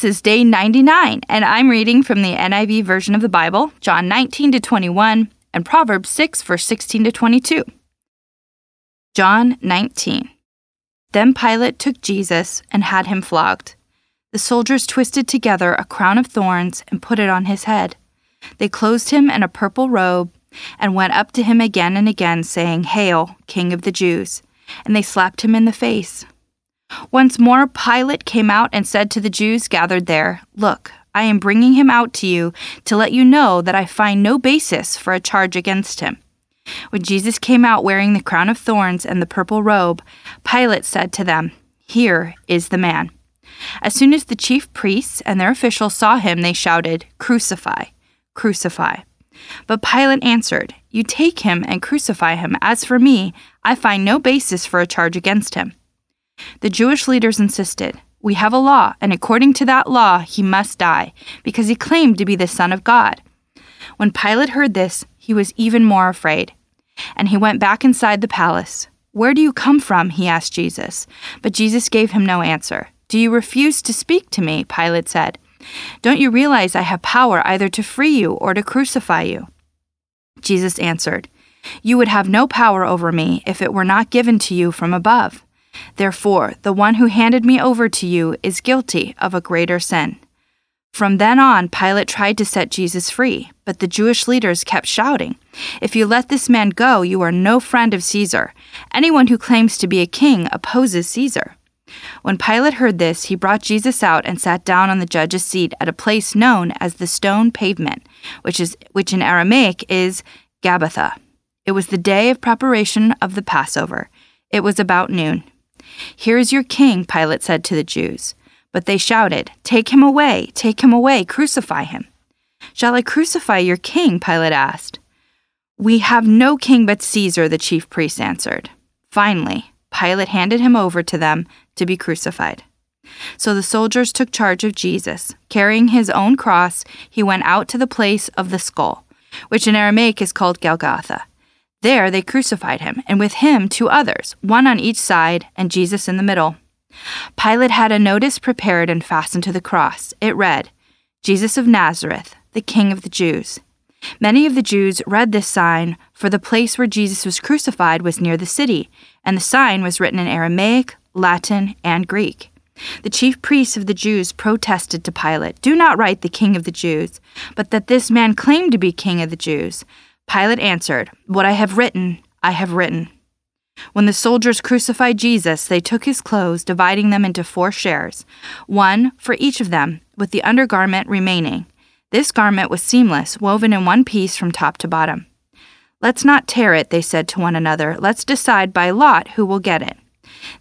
This is day 99, and I'm reading from the NIV version of the Bible, John 19 to 21, and Proverbs 6, verse 16 to 22. John 19. Then Pilate took Jesus and had him flogged. The soldiers twisted together a crown of thorns and put it on his head. They clothed him in a purple robe and went up to him again and again, saying, Hail, King of the Jews! And they slapped him in the face. Once more, Pilate came out and said to the Jews gathered there, Look, I am bringing him out to you to let you know that I find no basis for a charge against him. When Jesus came out wearing the crown of thorns and the purple robe, Pilate said to them, Here is the man. As soon as the chief priests and their officials saw him, they shouted, Crucify! Crucify! But Pilate answered, You take him and crucify him. As for me, I find no basis for a charge against him. The Jewish leaders insisted, We have a law, and according to that law, he must die, because he claimed to be the Son of God. When Pilate heard this, he was even more afraid. And he went back inside the palace. Where do you come from? he asked Jesus. But Jesus gave him no answer. Do you refuse to speak to me? Pilate said. Don't you realize I have power either to free you or to crucify you? Jesus answered, You would have no power over me if it were not given to you from above. Therefore, the one who handed me over to you is guilty of a greater sin. From then on, Pilate tried to set Jesus free, but the Jewish leaders kept shouting, If you let this man go, you are no friend of Caesar. Anyone who claims to be a king opposes Caesar. When Pilate heard this, he brought Jesus out and sat down on the judge's seat at a place known as the stone pavement, which is which in Aramaic is Gabbatha. It was the day of preparation of the Passover. It was about noon. Here is your king, Pilate said to the Jews. But they shouted, Take him away, take him away, crucify him. Shall I crucify your king? Pilate asked. We have no king but Caesar, the chief priests answered. Finally, Pilate handed him over to them to be crucified. So the soldiers took charge of Jesus. Carrying his own cross, he went out to the place of the skull, which in Aramaic is called Golgotha. There they crucified him, and with him two others, one on each side, and Jesus in the middle. Pilate had a notice prepared and fastened to the cross. It read, Jesus of Nazareth, the King of the Jews. Many of the Jews read this sign, for the place where Jesus was crucified was near the city, and the sign was written in Aramaic, Latin, and Greek. The chief priests of the Jews protested to Pilate, Do not write the King of the Jews, but that this man claimed to be King of the Jews. Pilate answered, What I have written, I have written. When the soldiers crucified Jesus, they took his clothes, dividing them into four shares, one for each of them, with the undergarment remaining. This garment was seamless, woven in one piece from top to bottom. Let's not tear it, they said to one another. Let's decide by lot who will get it.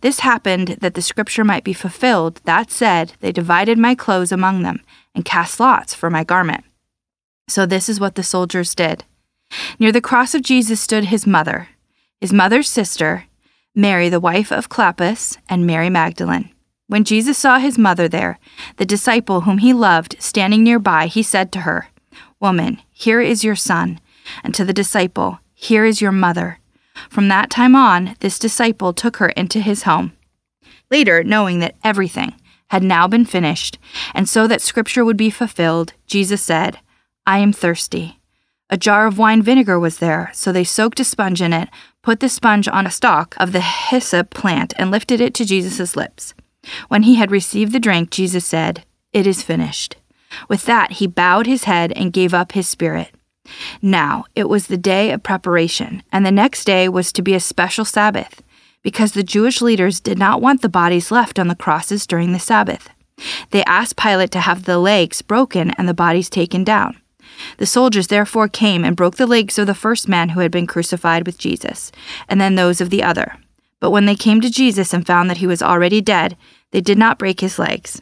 This happened that the scripture might be fulfilled. That said, they divided my clothes among them and cast lots for my garment. So this is what the soldiers did. Near the cross of Jesus stood his mother, his mother's sister, Mary, the wife of Clopas, and Mary Magdalene. When Jesus saw his mother there, the disciple whom he loved standing nearby, he said to her, Woman, here is your son, and to the disciple, Here is your mother. From that time on, this disciple took her into his home. Later, knowing that everything had now been finished, and so that scripture would be fulfilled, Jesus said, I am thirsty. A jar of wine vinegar was there, so they soaked a sponge in it, put the sponge on a stalk of the hyssop plant, and lifted it to Jesus' lips. When he had received the drink, Jesus said, It is finished. With that, he bowed his head and gave up his spirit. Now, it was the day of preparation, and the next day was to be a special Sabbath, because the Jewish leaders did not want the bodies left on the crosses during the Sabbath. They asked Pilate to have the legs broken and the bodies taken down. The soldiers therefore came and broke the legs of the first man who had been crucified with Jesus, and then those of the other. But when they came to Jesus and found that he was already dead, they did not break his legs.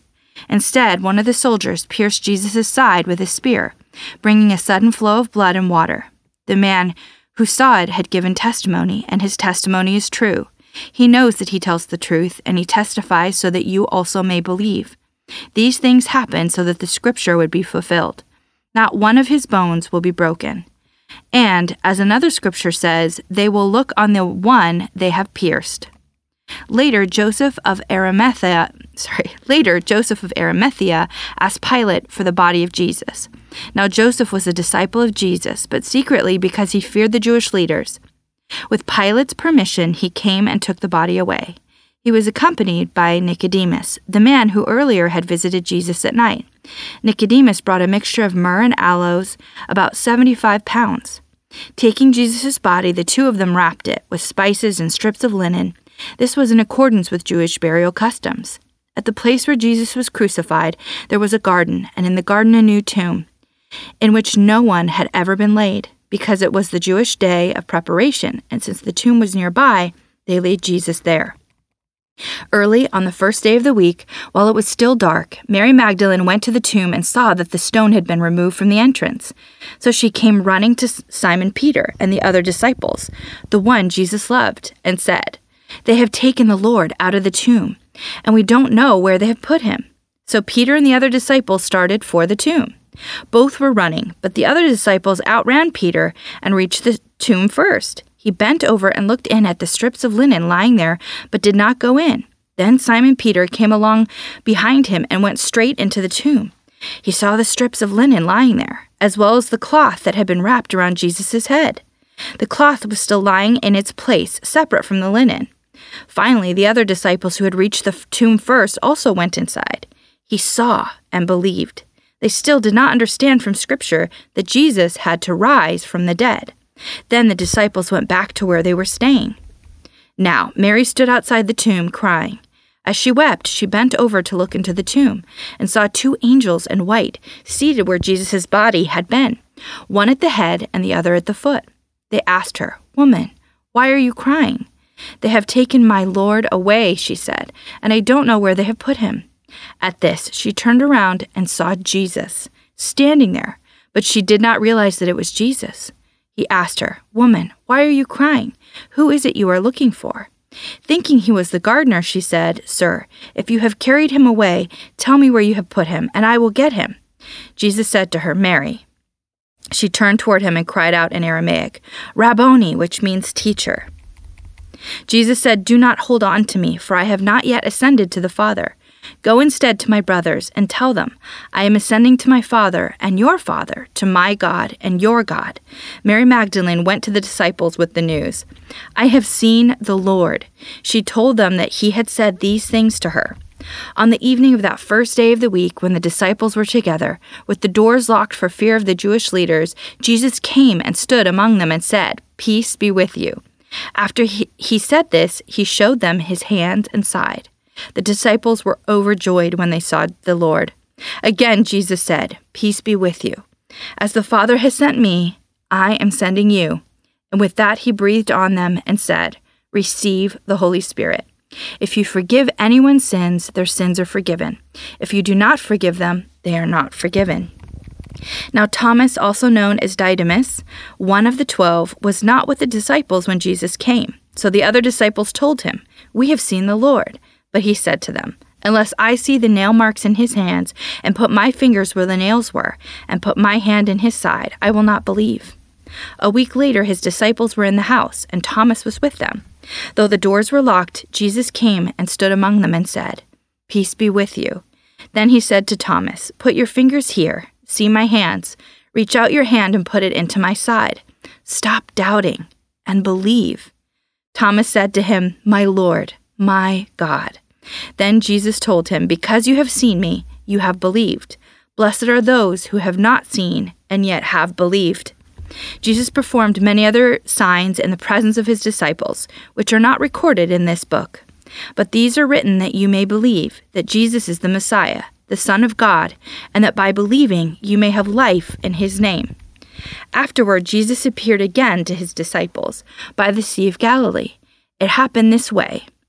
Instead, one of the soldiers pierced Jesus' side with a spear, bringing a sudden flow of blood and water. The man who saw it had given testimony, and his testimony is true. He knows that he tells the truth, and he testifies so that you also may believe. These things happened so that the scripture would be fulfilled. Not one of his bones will be broken. And, as another scripture says, they will look on the one they have pierced. Later, Joseph of Arimathea, sorry, later Joseph of Arimathea asked Pilate for the body of Jesus. Now Joseph was a disciple of Jesus, but secretly because he feared the Jewish leaders. With Pilate's permission, he came and took the body away. He was accompanied by Nicodemus, the man who earlier had visited Jesus at night. Nicodemus brought a mixture of myrrh and aloes, about 75 pounds. Taking Jesus' body, the two of them wrapped it with spices and strips of linen. This was in accordance with Jewish burial customs. At the place where Jesus was crucified, there was a garden, and in the garden a new tomb, in which no one had ever been laid, because it was the Jewish day of preparation, and since the tomb was nearby, they laid Jesus there. Early on the first day of the week, while it was still dark, Mary Magdalene went to the tomb and saw that the stone had been removed from the entrance. So she came running to Simon Peter and the other disciples, the one Jesus loved, and said, They have taken the Lord out of the tomb, and we don't know where they have put him. So Peter and the other disciples started for the tomb. Both were running, but the other disciples outran Peter and reached the tomb first. He bent over and looked in at the strips of linen lying there, but did not go in. Then Simon Peter came along behind him and went straight into the tomb. He saw the strips of linen lying there, as well as the cloth that had been wrapped around Jesus' head. The cloth was still lying in its place, separate from the linen. Finally, the other disciples who had reached the tomb first also went inside. He saw and believed. They still did not understand from Scripture that Jesus had to rise from the dead. Then the disciples went back to where they were staying. Now, Mary stood outside the tomb crying. As she wept, she bent over to look into the tomb and saw two angels in white seated where Jesus' body had been, one at the head and the other at the foot. They asked her, Woman, why are you crying? They have taken my Lord away, she said, and I don't know where they have put him. At this, she turned around and saw Jesus standing there, but she did not realize that it was Jesus. He asked her, Woman, why are you crying? Who is it you are looking for? Thinking he was the gardener, she said, Sir, if you have carried him away, tell me where you have put him, and I will get him. Jesus said to her, Mary. She turned toward him and cried out in Aramaic, Rabboni, which means teacher. Jesus said, Do not hold on to me, for I have not yet ascended to the Father. Go instead to my brothers and tell them, I am ascending to my Father and your Father, to my God and your God. Mary Magdalene went to the disciples with the news I have seen the Lord. She told them that he had said these things to her. On the evening of that first day of the week, when the disciples were together, with the doors locked for fear of the Jewish leaders, Jesus came and stood among them and said, Peace be with you. After he, he said this, he showed them his hands and side. The disciples were overjoyed when they saw the Lord. Again, Jesus said, Peace be with you. As the Father has sent me, I am sending you. And with that, he breathed on them and said, Receive the Holy Spirit. If you forgive anyone's sins, their sins are forgiven. If you do not forgive them, they are not forgiven. Now, Thomas, also known as Didymus, one of the twelve, was not with the disciples when Jesus came. So the other disciples told him, We have seen the Lord. But he said to them, Unless I see the nail marks in his hands, and put my fingers where the nails were, and put my hand in his side, I will not believe. A week later, his disciples were in the house, and Thomas was with them. Though the doors were locked, Jesus came and stood among them and said, Peace be with you. Then he said to Thomas, Put your fingers here, see my hands, reach out your hand and put it into my side. Stop doubting and believe. Thomas said to him, My Lord my God. Then Jesus told him, Because you have seen me, you have believed. Blessed are those who have not seen and yet have believed. Jesus performed many other signs in the presence of his disciples, which are not recorded in this book. But these are written that you may believe that Jesus is the Messiah, the Son of God, and that by believing you may have life in his name. Afterward, Jesus appeared again to his disciples by the Sea of Galilee It happened this way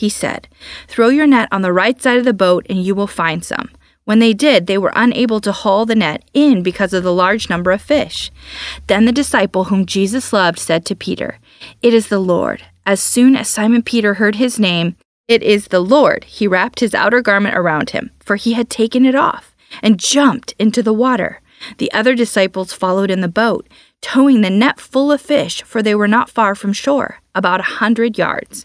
He said, Throw your net on the right side of the boat and you will find some. When they did, they were unable to haul the net in because of the large number of fish. Then the disciple whom Jesus loved said to Peter, It is the Lord. As soon as Simon Peter heard his name, It is the Lord, he wrapped his outer garment around him, for he had taken it off, and jumped into the water. The other disciples followed in the boat, towing the net full of fish, for they were not far from shore, about a hundred yards.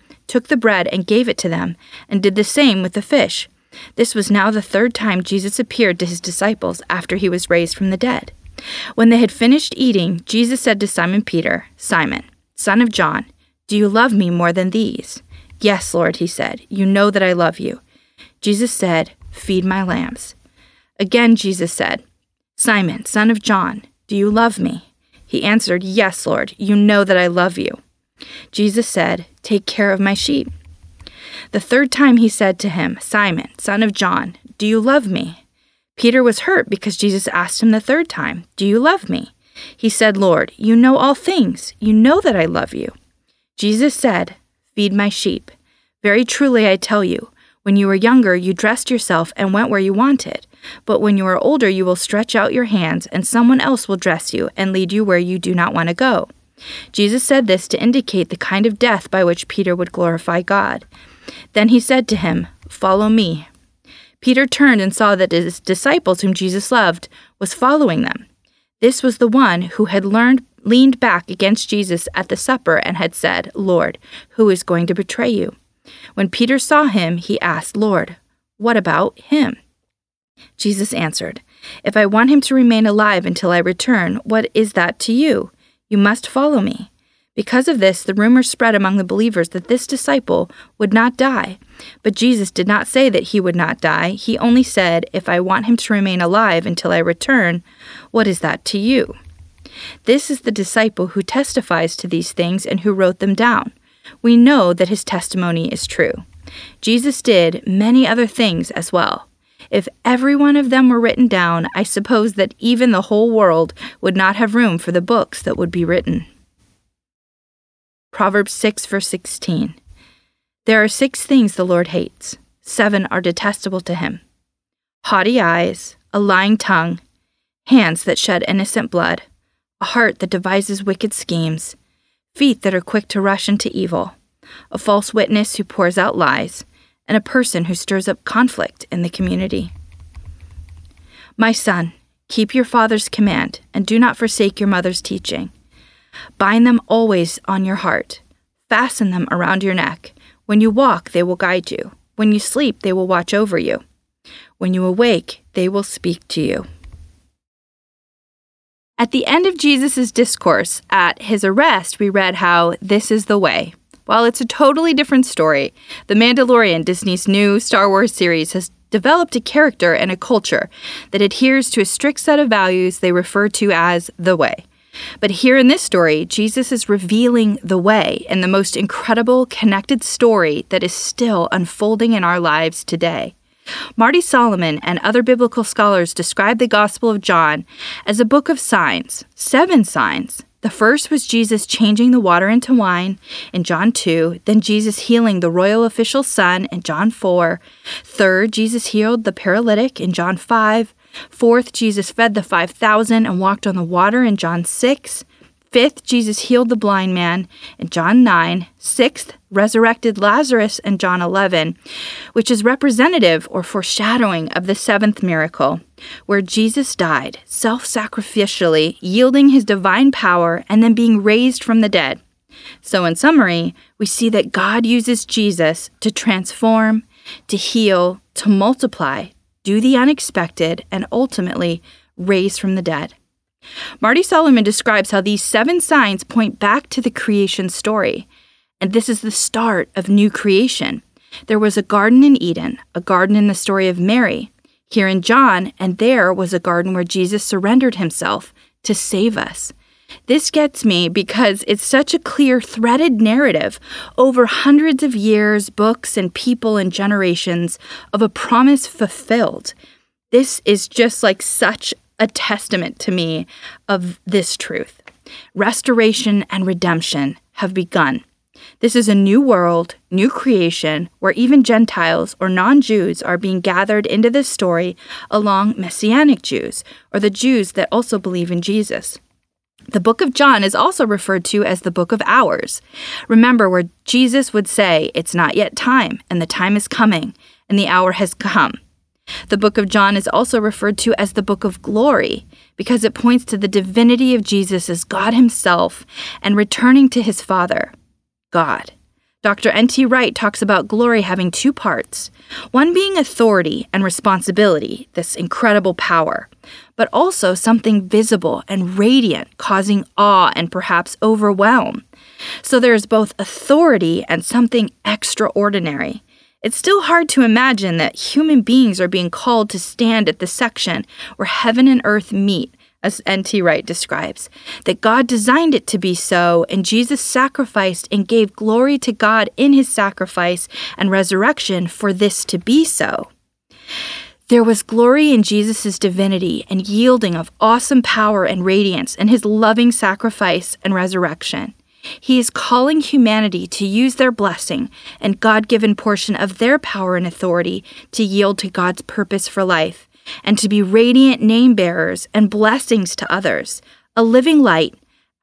took the bread and gave it to them, and did the same with the fish. This was now the third time Jesus appeared to his disciples after he was raised from the dead. When they had finished eating, Jesus said to Simon Peter, Simon, son of John, do you love me more than these? Yes, Lord, he said, you know that I love you. Jesus said, Feed my lambs. Again, Jesus said, Simon, son of John, do you love me? He answered, Yes, Lord, you know that I love you. Jesus said, Take care of my sheep. The third time he said to him, Simon, son of John, do you love me? Peter was hurt because Jesus asked him the third time, Do you love me? He said, Lord, you know all things. You know that I love you. Jesus said, Feed my sheep. Very truly I tell you, when you were younger, you dressed yourself and went where you wanted. But when you are older, you will stretch out your hands, and someone else will dress you and lead you where you do not want to go. Jesus said this to indicate the kind of death by which Peter would glorify God. Then he said to him, Follow me. Peter turned and saw that his disciples, whom Jesus loved, was following them. This was the one who had learned, leaned back against Jesus at the supper and had said, Lord, who is going to betray you? When Peter saw him, he asked, Lord, what about him? Jesus answered, If I want him to remain alive until I return, what is that to you? You must follow me. Because of this, the rumor spread among the believers that this disciple would not die. But Jesus did not say that he would not die. He only said, If I want him to remain alive until I return, what is that to you? This is the disciple who testifies to these things and who wrote them down. We know that his testimony is true. Jesus did many other things as well. If every one of them were written down, I suppose that even the whole world would not have room for the books that would be written. Proverbs 6, verse 16. There are six things the Lord hates, seven are detestable to him haughty eyes, a lying tongue, hands that shed innocent blood, a heart that devises wicked schemes, feet that are quick to rush into evil, a false witness who pours out lies and a person who stirs up conflict in the community. My son, keep your father's command and do not forsake your mother's teaching. Bind them always on your heart, fasten them around your neck. When you walk, they will guide you. When you sleep, they will watch over you. When you awake, they will speak to you. At the end of Jesus' discourse at his arrest, we read how this is the way. While it's a totally different story, The Mandalorian, Disney's new Star Wars series, has developed a character and a culture that adheres to a strict set of values they refer to as the way. But here in this story, Jesus is revealing the way in the most incredible, connected story that is still unfolding in our lives today. Marty Solomon and other biblical scholars describe the Gospel of John as a book of signs, seven signs the first was Jesus changing the water into wine in John 2, then Jesus healing the royal official's son in John 4. Third, Jesus healed the paralytic in John 5. Fourth, Jesus fed the 5,000 and walked on the water in John 6. Fifth, Jesus healed the blind man in John 9. Sixth, resurrected Lazarus in John 11, which is representative or foreshadowing of the seventh miracle, where Jesus died self sacrificially, yielding his divine power and then being raised from the dead. So, in summary, we see that God uses Jesus to transform, to heal, to multiply, do the unexpected, and ultimately raise from the dead. Marty Solomon describes how these seven signs point back to the creation story, and this is the start of new creation. There was a garden in Eden, a garden in the story of Mary, here in John, and there was a garden where Jesus surrendered himself to save us. This gets me because it's such a clear threaded narrative over hundreds of years, books, and people and generations of a promise fulfilled. This is just like such a testament to me of this truth. Restoration and redemption have begun. This is a new world, new creation, where even Gentiles or non Jews are being gathered into this story along Messianic Jews, or the Jews that also believe in Jesus. The book of John is also referred to as the book of hours. Remember where Jesus would say, It's not yet time, and the time is coming, and the hour has come. The book of John is also referred to as the book of glory because it points to the divinity of Jesus as God Himself and returning to His Father, God. Dr. N.T. Wright talks about glory having two parts one being authority and responsibility, this incredible power, but also something visible and radiant, causing awe and perhaps overwhelm. So there is both authority and something extraordinary. It's still hard to imagine that human beings are being called to stand at the section where heaven and earth meet, as N.T. Wright describes, that God designed it to be so, and Jesus sacrificed and gave glory to God in his sacrifice and resurrection for this to be so. There was glory in Jesus' divinity and yielding of awesome power and radiance in his loving sacrifice and resurrection. He is calling humanity to use their blessing and God given portion of their power and authority to yield to God's purpose for life and to be radiant name bearers and blessings to others, a living light,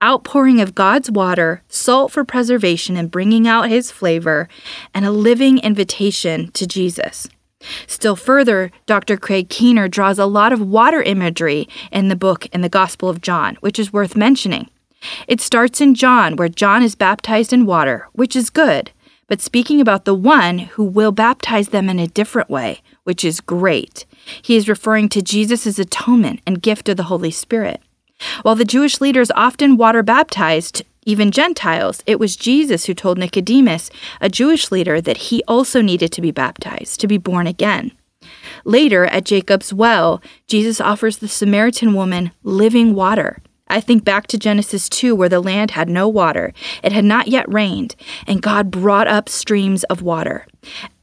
outpouring of God's water, salt for preservation and bringing out his flavor, and a living invitation to Jesus. Still further, Dr. Craig Keener draws a lot of water imagery in the book in the Gospel of John, which is worth mentioning. It starts in John, where John is baptized in water, which is good, but speaking about the one who will baptize them in a different way, which is great. He is referring to Jesus' atonement and gift of the Holy Spirit. While the Jewish leaders often water baptized even Gentiles, it was Jesus who told Nicodemus, a Jewish leader, that he also needed to be baptized, to be born again. Later, at Jacob's well, Jesus offers the Samaritan woman living water. I think back to Genesis 2, where the land had no water. It had not yet rained, and God brought up streams of water.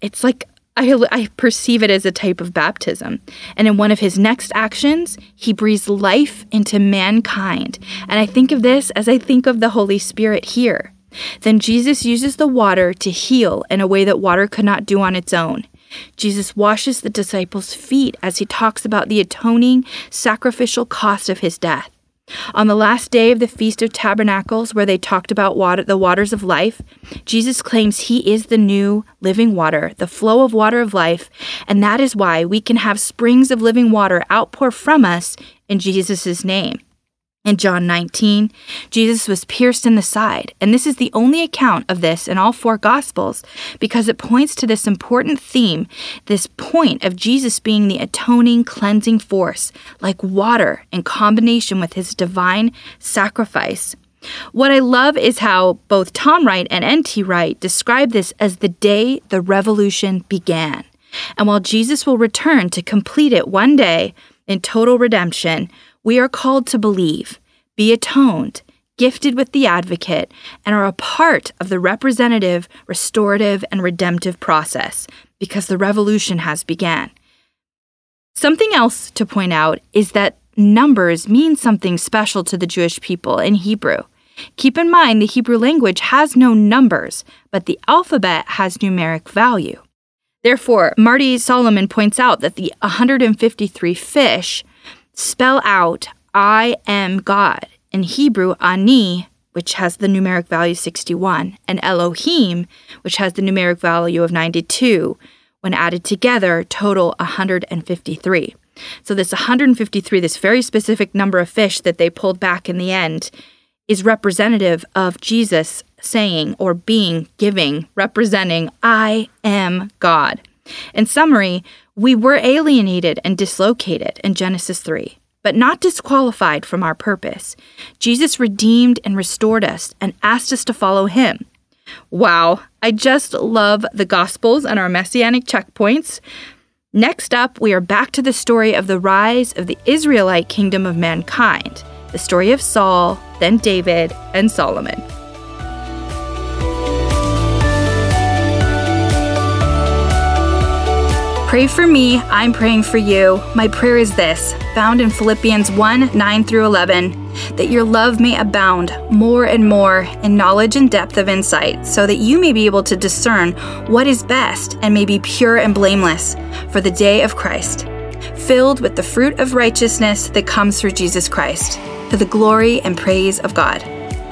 It's like I, I, perceive it as a type of baptism. And in one of his next actions, he breathes life into mankind. And I think of this as I think of the Holy Spirit here. Then Jesus uses the water to heal in a way that water could not do on its own. Jesus washes the disciples' feet as he talks about the atoning, sacrificial cost of his death. On the last day of the Feast of Tabernacles, where they talked about water, the waters of life, Jesus claims he is the new living water, the flow of water of life, and that is why we can have springs of living water outpour from us in Jesus' name. In John 19, Jesus was pierced in the side, and this is the only account of this in all four Gospels because it points to this important theme, this point of Jesus being the atoning, cleansing force, like water in combination with his divine sacrifice. What I love is how both Tom Wright and N.T. Wright describe this as the day the revolution began. And while Jesus will return to complete it one day in total redemption, we are called to believe, be atoned, gifted with the advocate, and are a part of the representative, restorative, and redemptive process because the revolution has begun. Something else to point out is that numbers mean something special to the Jewish people in Hebrew. Keep in mind the Hebrew language has no numbers, but the alphabet has numeric value. Therefore, Marty Solomon points out that the 153 fish spell out, I am God in Hebrew, ani, which has the numeric value 61, and Elohim, which has the numeric value of 92, when added together, total 153. So, this 153, this very specific number of fish that they pulled back in the end, is representative of Jesus saying or being, giving, representing, I am God. In summary, we were alienated and dislocated in Genesis 3, but not disqualified from our purpose. Jesus redeemed and restored us and asked us to follow him. Wow, I just love the Gospels and our messianic checkpoints. Next up, we are back to the story of the rise of the Israelite kingdom of mankind, the story of Saul, then David, and Solomon. Pray for me, I'm praying for you. My prayer is this, found in Philippians 1 9 through 11, that your love may abound more and more in knowledge and depth of insight, so that you may be able to discern what is best and may be pure and blameless for the day of Christ, filled with the fruit of righteousness that comes through Jesus Christ, to the glory and praise of God.